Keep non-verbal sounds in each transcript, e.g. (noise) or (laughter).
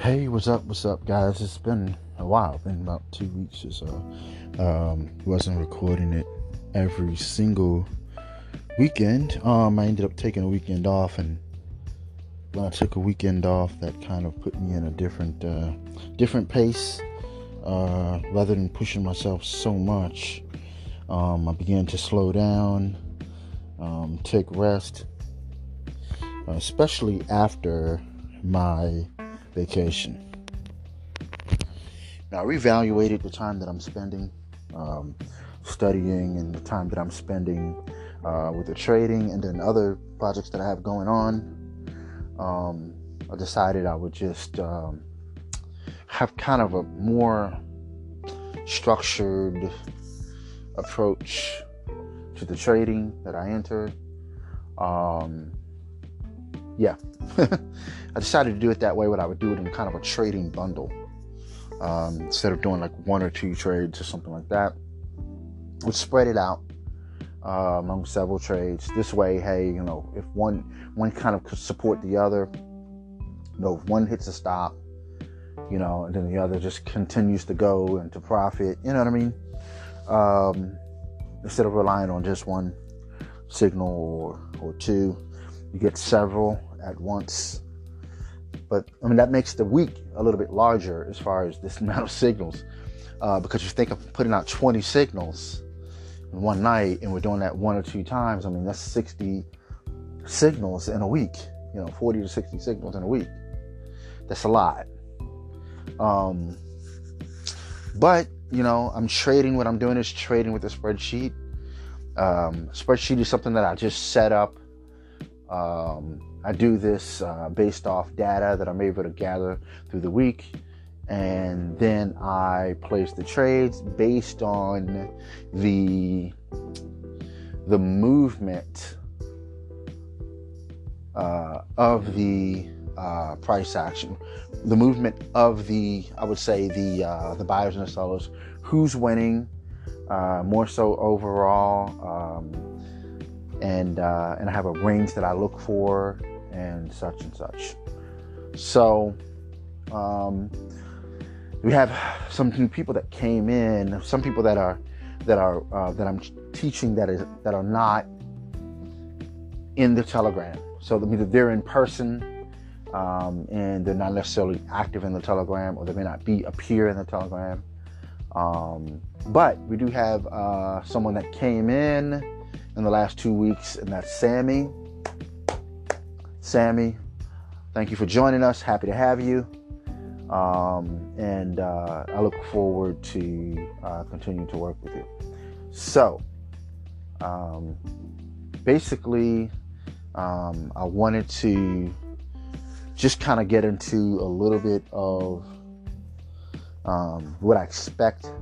Hey, what's up? What's up, guys? It's been a while, been about two weeks or so. Um, wasn't recording it every single weekend. Um, I ended up taking a weekend off, and when I took a weekend off, that kind of put me in a different, uh, different pace. Uh, rather than pushing myself so much, um, I began to slow down, um, take rest, especially after my vacation. Now, I reevaluated the time that I'm spending um, studying and the time that I'm spending uh, with the trading and then other projects that I have going on. Um, I decided I would just um, have kind of a more structured approach to the trading that I enter. Um, yeah, (laughs) I decided to do it that way. What I would do it in kind of a trading bundle um, instead of doing like one or two trades or something like that. Would spread it out uh, among several trades. This way, hey, you know, if one one kind of could support the other, you know, if one hits a stop, you know, and then the other just continues to go into profit. You know what I mean? Um, instead of relying on just one signal or, or two, you get several at once. But I mean, that makes the week a little bit larger as far as this (laughs) amount of signals. Uh, because you think of putting out 20 signals in one night and we're doing that one or two times, I mean, that's 60 signals in a week, you know, 40 to 60 signals in a week. That's a lot. Um, but, you know, I'm trading. What I'm doing is trading with a spreadsheet. Um, spreadsheet is something that I just set up. Um, I do this uh, based off data that I'm able to gather through the week, and then I place the trades based on the the movement uh, of the uh, price action, the movement of the I would say the uh, the buyers and the sellers, who's winning, uh, more so overall. Um, and uh, and I have a range that I look for and such and such. So um, we have some new people that came in, some people that are that are uh, that I'm teaching that is that are not in the Telegram. So either they're in person um, and they're not necessarily active in the Telegram, or they may not be appear in the Telegram. Um, but we do have uh, someone that came in in the last two weeks, and that's Sammy. Sammy, thank you for joining us. Happy to have you. Um, and uh, I look forward to uh, continuing to work with you. So, um, basically, um, I wanted to just kind of get into a little bit of um, what I expect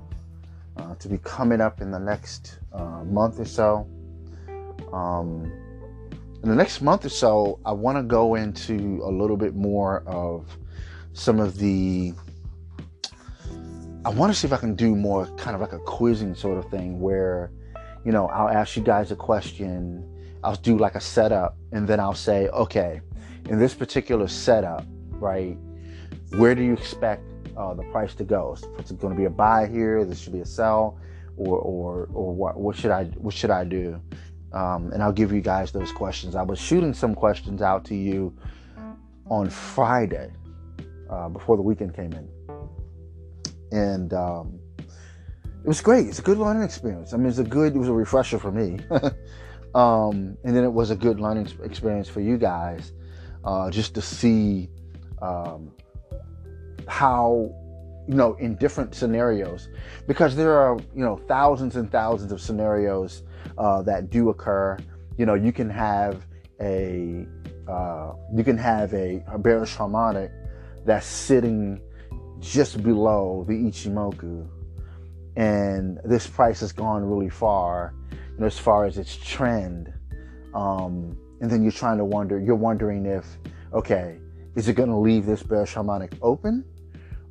uh, to be coming up in the next uh, month or so. Um, in the next month or so, I want to go into a little bit more of some of the. I want to see if I can do more kind of like a quizzing sort of thing where, you know, I'll ask you guys a question, I'll do like a setup, and then I'll say, okay, in this particular setup, right, where do you expect uh, the price to go? Is it going to be a buy here? This should be a sell, or or or what? What should I what should I do? Um, and I'll give you guys those questions. I was shooting some questions out to you on Friday uh, before the weekend came in. And um, it was great. It's a good learning experience. I mean, it's a good, it was a refresher for me. (laughs) um, and then it was a good learning experience for you guys uh, just to see um, how you know in different scenarios because there are you know thousands and thousands of scenarios uh, that do occur. You know, you can have a uh, you can have a, a bearish harmonic that's sitting just below the Ichimoku, and this price has gone really far, you know, as far as its trend. Um, and then you're trying to wonder, you're wondering if, okay, is it going to leave this bearish harmonic open,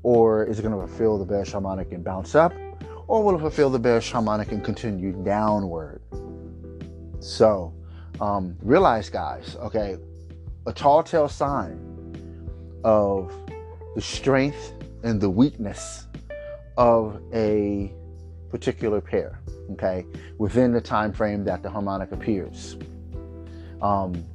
or is it going to fulfill the bearish harmonic and bounce up, or will it fulfill the bearish harmonic and continue downward? So, um, realize, guys, okay, a tall tale sign of the strength and the weakness of a particular pair, okay, within the time frame that the harmonic appears. Um,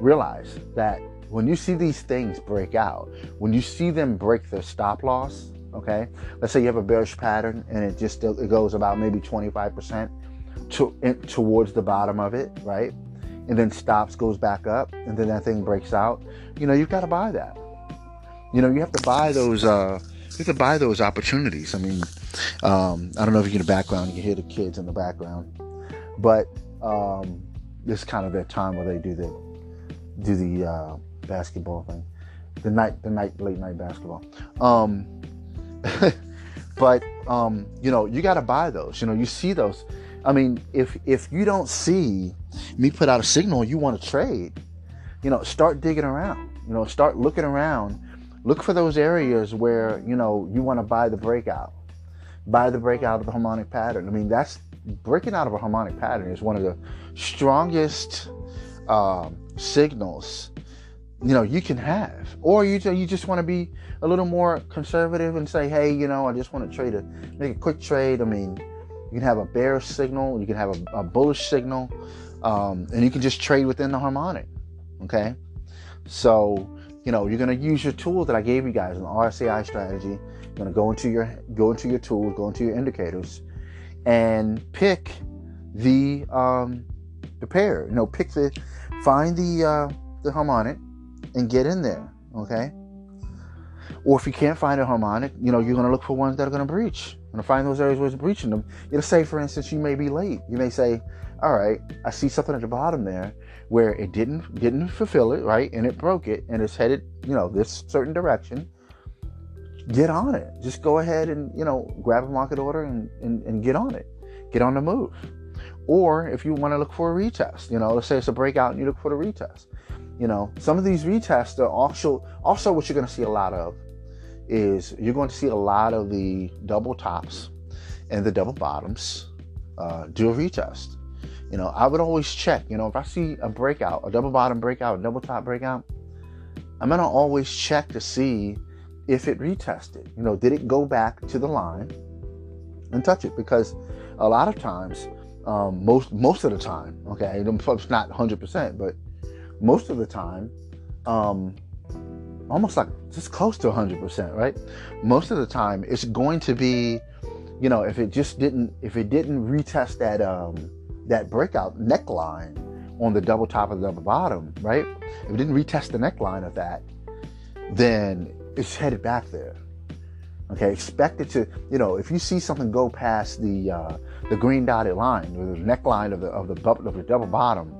realize that when you see these things break out, when you see them break their stop loss, okay, let's say you have a bearish pattern and it just it goes about maybe 25% to, in, towards the bottom of it, right? And then stops, goes back up, and then that thing breaks out. You know, you've got to buy that. You know, you have to buy those. Uh, you have to buy those opportunities. I mean, um, I don't know if you get a background, you can hear the kids in the background, but um, this is kind of their time where they do the do the uh, basketball thing, the night the night late night basketball. Um, (laughs) but um, you know, you got to buy those. You know, you see those. I mean, if if you don't see me put out a signal, you want to trade. You know, start digging around. You know, start looking around. Look for those areas where you know you want to buy the breakout. Buy the breakout of the harmonic pattern. I mean, that's breaking out of a harmonic pattern is one of the strongest um, signals you know you can have. Or you you just want to be a little more conservative and say hey you know i just want to trade a make a quick trade. I mean you can have a bearish signal you can have a, a bullish signal um, and you can just trade within the harmonic okay? So you know you're going to use your tool that i gave you guys an rsi strategy. You're going to go into your go into your tools go into your indicators and pick the um the pair. You know pick the find the uh the harmonic and get in there, okay? Or if you can't find a harmonic, you know, you're going to look for ones that are going to breach. You're going to find those areas where it's breaching them. You'll say, for instance, you may be late. You may say, all right, I see something at the bottom there where it didn't didn't fulfill it, right? And it broke it and it's headed, you know, this certain direction. Get on it. Just go ahead and, you know, grab a market order and, and, and get on it. Get on the move. Or if you want to look for a retest, you know, let's say it's a breakout and you look for the retest. You know, some of these retests are also also what you're going to see a lot of is you're going to see a lot of the double tops and the double bottoms uh, do a retest. You know, I would always check. You know, if I see a breakout, a double bottom breakout, a double top breakout, I'm gonna always check to see if it retested. You know, did it go back to the line and touch it? Because a lot of times, um, most most of the time, okay, it's not 100%, but most of the time, um, almost like just close to 100%, right? Most of the time, it's going to be, you know, if it just didn't, if it didn't retest that um, that breakout neckline on the double top of the double bottom, right? If it didn't retest the neckline of that, then it's headed back there. Okay, expect it to, you know, if you see something go past the uh, the green dotted line or the neckline of the of the of the double bottom,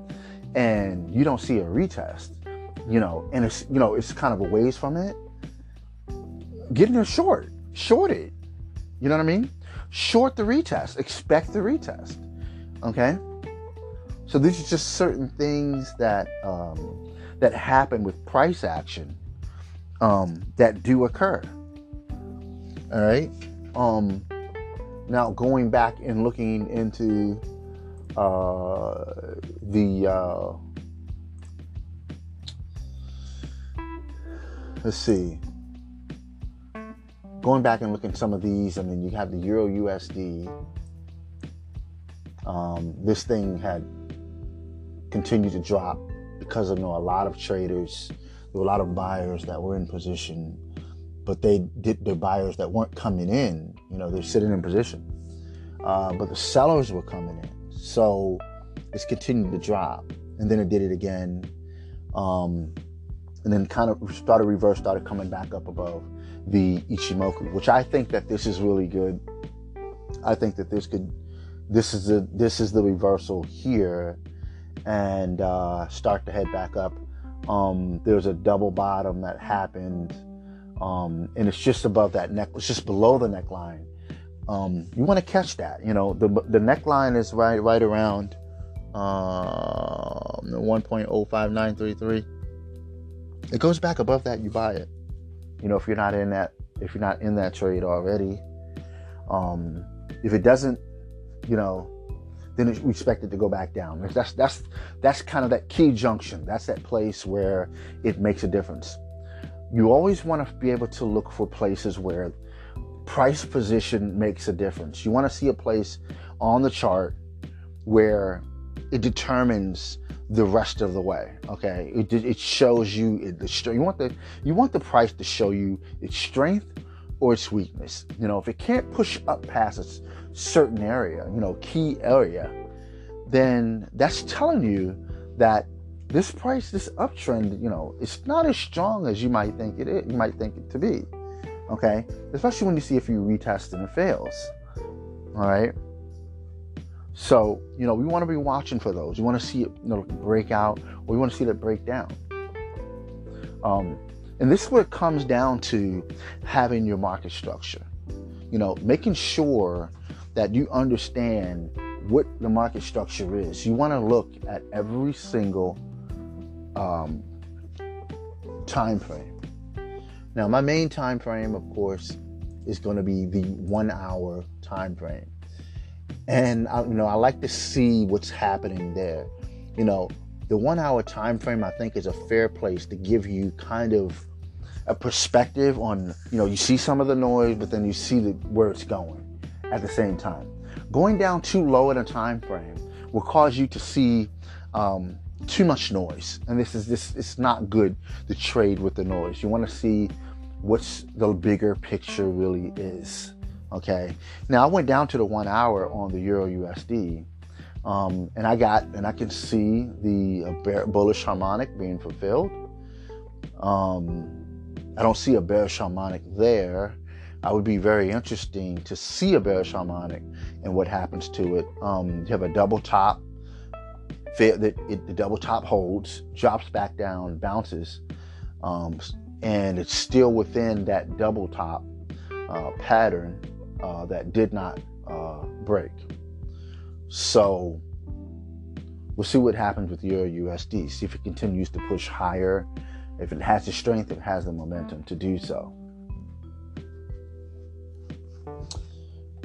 and you don't see a retest, you know, and it's you know it's kind of a ways from it, get in there short, short it. You know what I mean? Short the retest. Expect the retest. Okay. So these are just certain things that um, that happen with price action um, that do occur. All right. Um, now going back and looking into uh, the uh, let's see. Going back and looking at some of these, I mean, you have the Euro USD. Um, this thing had continued to drop because of you know, a lot of traders, there were a lot of buyers that were in position, but they did the buyers that weren't coming in. You know, they're sitting in position, uh, but the sellers were coming in. So it's continued to drop. And then it did it again. Um, and then kind of started reverse, started coming back up above the Ichimoku, which I think that this is really good. I think that this could, this is the this is the reversal here, and uh, start to head back up. Um, there's a double bottom that happened, um, and it's just above that neck. It's just below the neckline, um, you want to catch that. You know, the the neckline is right right around um, 1.05933. It goes back above that, you buy it. You know, if you're not in that, if you're not in that trade already, um, if it doesn't, you know, then we expect it to go back down. That's that's that's kind of that key junction. That's that place where it makes a difference. you always want to be able to look for places where price position makes a difference. You want to see a place on the chart where it determines the rest of the way. Okay, it, it shows you the you want the you want the price to show you its strength or its weakness. You know, if it can't push up past a certain area, you know, key area, then that's telling you that this price, this uptrend, you know, it's not as strong as you might think it is. You might think it to be. Okay, especially when you see a few retest and it fails. All right. So, you know, we want to be watching for those. You want to see it you know, break out, or you want to see it break down. Um, and this is what it comes down to having your market structure. You know, making sure that you understand what the market structure is. You want to look at every single um, time frame. Now, my main time frame, of course, is going to be the one hour time frame and I, you know I like to see what's happening there. You know, the one hour time frame I think is a fair place to give you kind of a perspective on you know you see some of the noise, but then you see the, where it's going at the same time. Going down too low in a time frame will cause you to see um, too much noise, and this is this it's not good to trade with the noise. You want to see what's the bigger picture really is. Okay. Now I went down to the one hour on the Euro USD, um, and I got and I can see the uh, bear, bullish harmonic being fulfilled. Um, I don't see a bearish harmonic there. I would be very interesting to see a bearish harmonic and what happens to it. Um, you have a double top that the double top holds, drops back down, bounces, um, and it's still within that double top uh, pattern uh, that did not uh, break. So we'll see what happens with Euro USD. See if it continues to push higher, if it has the strength, it has the momentum to do so.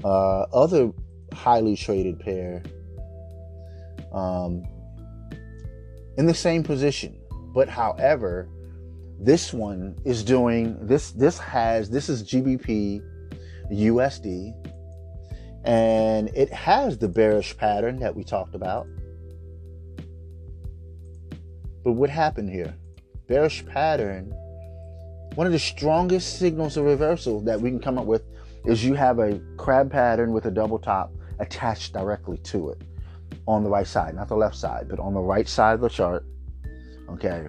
Uh, other highly traded pair um, in the same position, but however, this one is doing this. This has this is GBP USD. And it has the bearish pattern that we talked about. But what happened here? Bearish pattern, one of the strongest signals of reversal that we can come up with is you have a crab pattern with a double top attached directly to it on the right side, not the left side, but on the right side of the chart. Okay.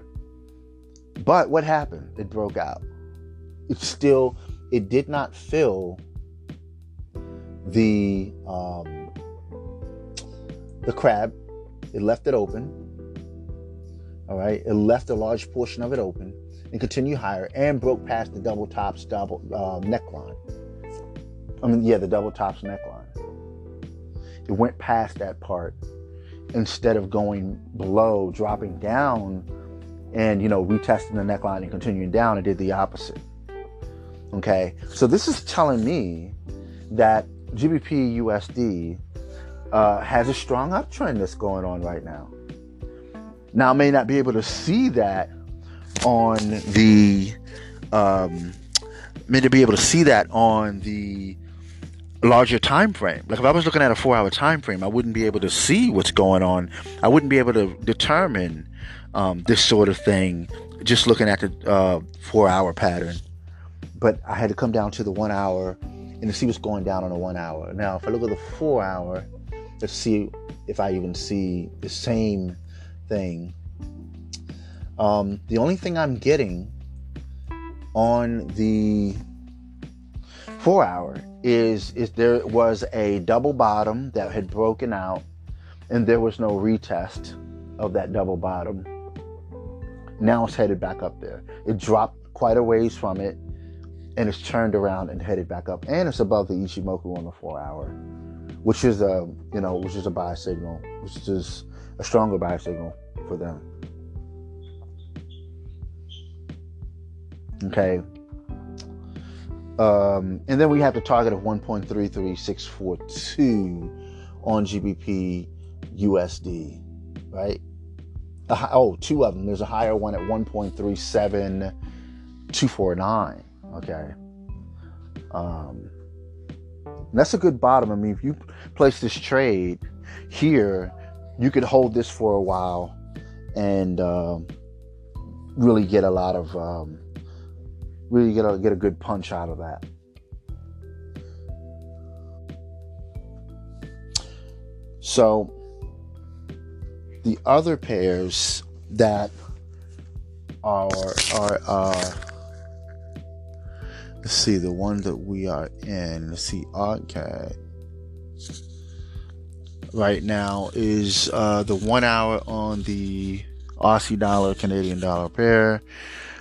But what happened? It broke out. It still, it did not fill the um, the crab. It left it open. All right, it left a large portion of it open and continued higher and broke past the double tops double uh, neckline. I mean, yeah, the double tops neckline. It went past that part instead of going below, dropping down, and you know retesting the neckline and continuing down. It did the opposite. Okay, so this is telling me that GBP USD uh, has a strong uptrend that's going on right now. Now, I may not be able to see that on the, um, may not be able to see that on the larger time frame. Like if I was looking at a four-hour time frame, I wouldn't be able to see what's going on. I wouldn't be able to determine um, this sort of thing just looking at the uh, four-hour pattern. But I had to come down to the one-hour and to see what's going down on the one hour. Now, if I look at the four hour, let's see if I even see the same thing. Um, the only thing I'm getting on the four hour is is there was a double bottom that had broken out and there was no retest of that double bottom. Now it's headed back up there. It dropped quite a ways from it and it's turned around and headed back up, and it's above the Ichimoku on the four hour, which is a you know which is a buy signal, which is a stronger buy signal for them. Okay. Um, and then we have the target of 1.33642 on GBP USD, right? Oh, two of them. There's a higher one at 1.37 249. Okay. Um, that's a good bottom. I mean, if you place this trade here, you could hold this for a while and um, really get a lot of um, really get a get a good punch out of that. So the other pairs that are are uh let's see the one that we are in let's see AUDCAD right now is uh the one hour on the Aussie dollar Canadian dollar pair.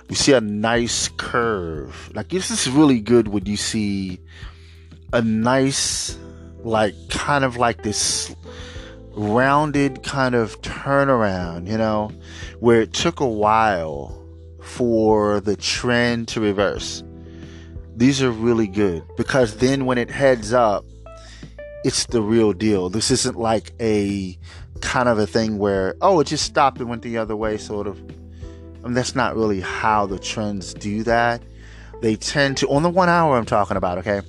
We see a nice curve. Like this is really good when you see a nice like kind of like this rounded kind of turnaround, you know, where it took a while for the trend to reverse. These are really good because then when it heads up, it's the real deal. This isn't like a kind of a thing where, oh, it just stopped and went the other way, sort of. I mean, that's not really how the trends do that. They tend to, on the one hour I'm talking about, okay,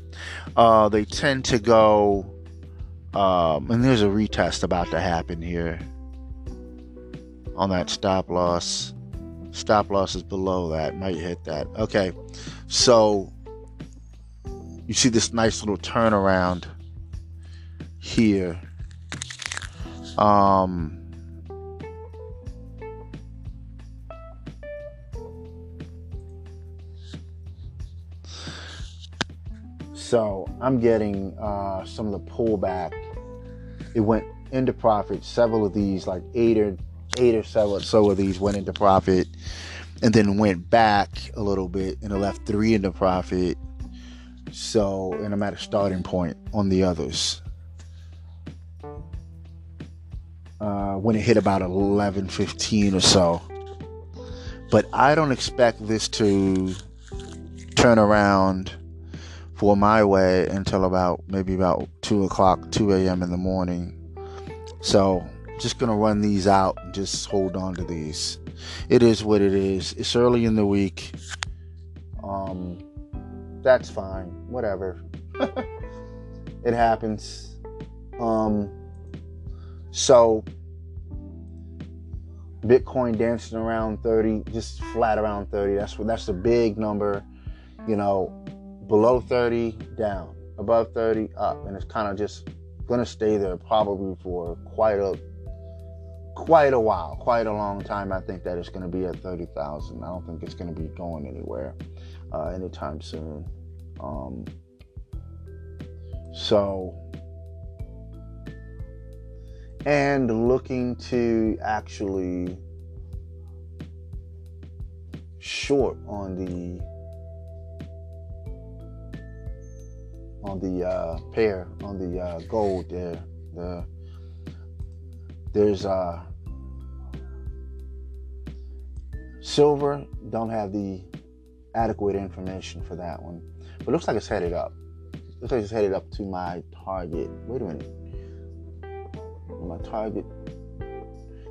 uh, they tend to go um, and there's a retest about to happen here on that stop loss. Stop loss is below that, might hit that. Okay, so you see this nice little turnaround here. Um, so I'm getting uh, some of the pullback it went into profit. Several of these, like eight or eight or seven so of these went into profit and then went back a little bit and it left three into profit. So, and I'm at a starting point on the others. Uh, when it hit about 11, 15 or so. But I don't expect this to turn around for my way until about maybe about 2 o'clock, 2 a.m. in the morning. So, just gonna run these out and just hold on to these. It is what it is. It's early in the week. Um, that's fine. Whatever. (laughs) it happens. Um, so Bitcoin dancing around 30, just flat around 30. That's what that's a big number. You know, below 30 down. Above 30 up. And it's kind of just gonna stay there probably for quite a quite a while quite a long time. I think that it's gonna be at 30000 i don't think it's gonna be going anywhere uh, anytime soon. Um, so and looking to actually short on the on the uh, pair on the uh, gold there. The there's uh, silver. Don't have the adequate information for that one, but looks like it's headed up. Looks like it's headed up to my target. Wait a minute. My target.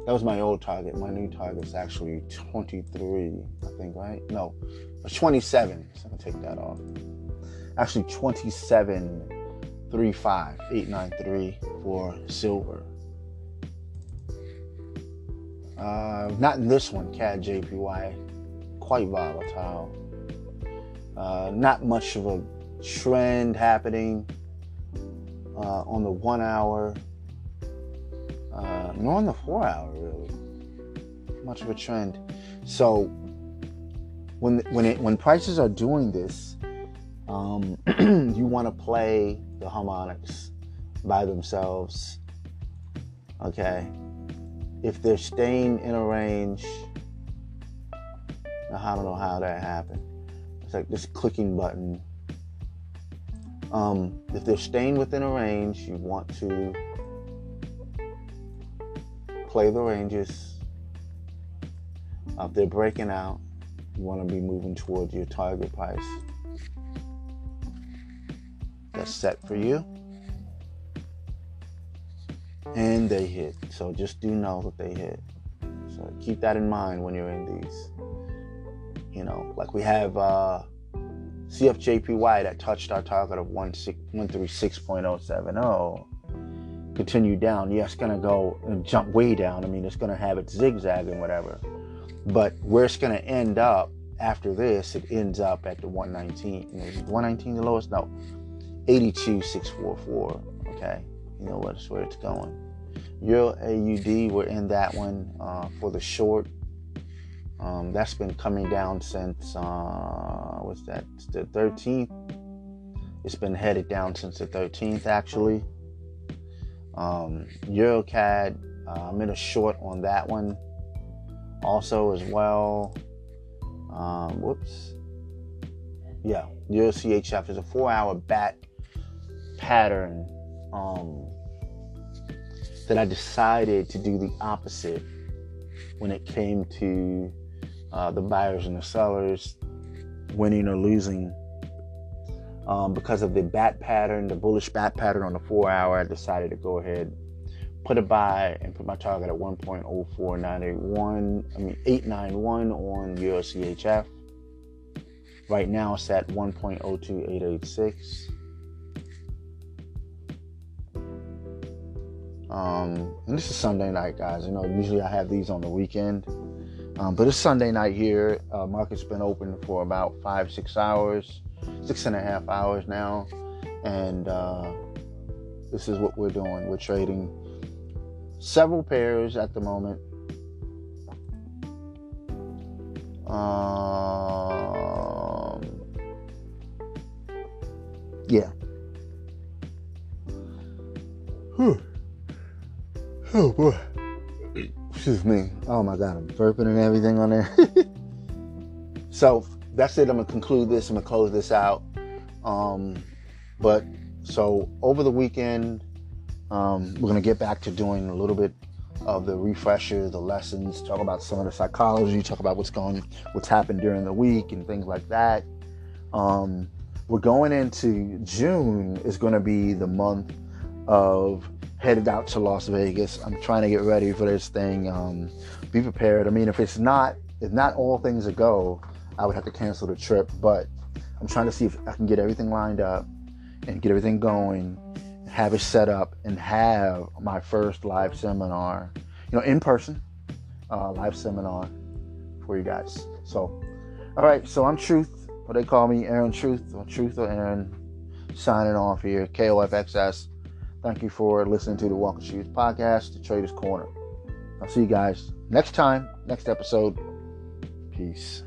That was my old target. My new target is actually 23, I think, right? No, it's 27. So I'm gonna take that off actually 27 893 for silver. Uh, not in this one, CAD JPY, quite volatile. Uh, not much of a trend happening uh, on the one hour, uh, nor on the four hour, really. Much of a trend. So when when it, when prices are doing this, um, (clears throat) you want to play the harmonics by themselves. Okay. If they're staying in a range, I don't know how that happened. It's like this clicking button. Um, if they're staying within a range, you want to play the ranges. If they're breaking out, you want to be moving towards your target price set for you. And they hit. So just do know that they hit. So keep that in mind when you're in these. You know, like we have uh, CHFJPY that touched our target of 136.070. Continue down. Yeah, it's going to go and jump way down. I mean, it's going to have its zigzag and whatever. But where it's going to end up after this, it ends up at the 119. Is 119 the lowest? No. 82,644. Okay. You know what? where it's going. Euro AUD, we're in that one uh, for the short. Um, that's been coming down since, uh, what's that? It's the 13th. It's been headed down since the 13th, actually. Um, EuroCAD, uh, I'm in a short on that one also as well. Um, whoops. Yeah, Euro CHF is a four hour bat pattern um, that I decided to do the opposite when it came to uh, the buyers and the sellers winning or losing. Um, because of the bat pattern, the bullish bat pattern on the four hour, I decided to go ahead, put a buy, and put my target at 1.04981. I mean 891 on USCHF. Right now it's at 1.02886. Um, and this is Sunday night, guys. You know, usually I have these on the weekend. Um, but it's Sunday night here. Uh, market's been open for about five, six hours, six and a half hours now. And uh, this is what we're doing. We're trading several pairs at the moment. Um, Oh boy. Excuse me. Oh my god, I'm burping and everything on there. (laughs) so that's it. I'm gonna conclude this. I'm gonna close this out. Um, but so over the weekend, um, we're gonna get back to doing a little bit of the refresher, the lessons, talk about some of the psychology, talk about what's going, what's happened during the week, and things like that. Um, we're going into June is going to be the month of headed out to Las Vegas. I'm trying to get ready for this thing. Um, be prepared. I mean, if it's not, if not all things a go, I would have to cancel the trip. But I'm trying to see if I can get everything lined up and get everything going, have it set up, and have my first live seminar, you know, in person, uh, live seminar for you guys. So, all right. So I'm Truth. What they call me, Aaron Truth, or Truth or Aaron, signing off here. KOFXS. Thank you for listening to the Walk Walker Shoes podcast, the Trader's Corner. I'll see you guys next time, next episode. Peace.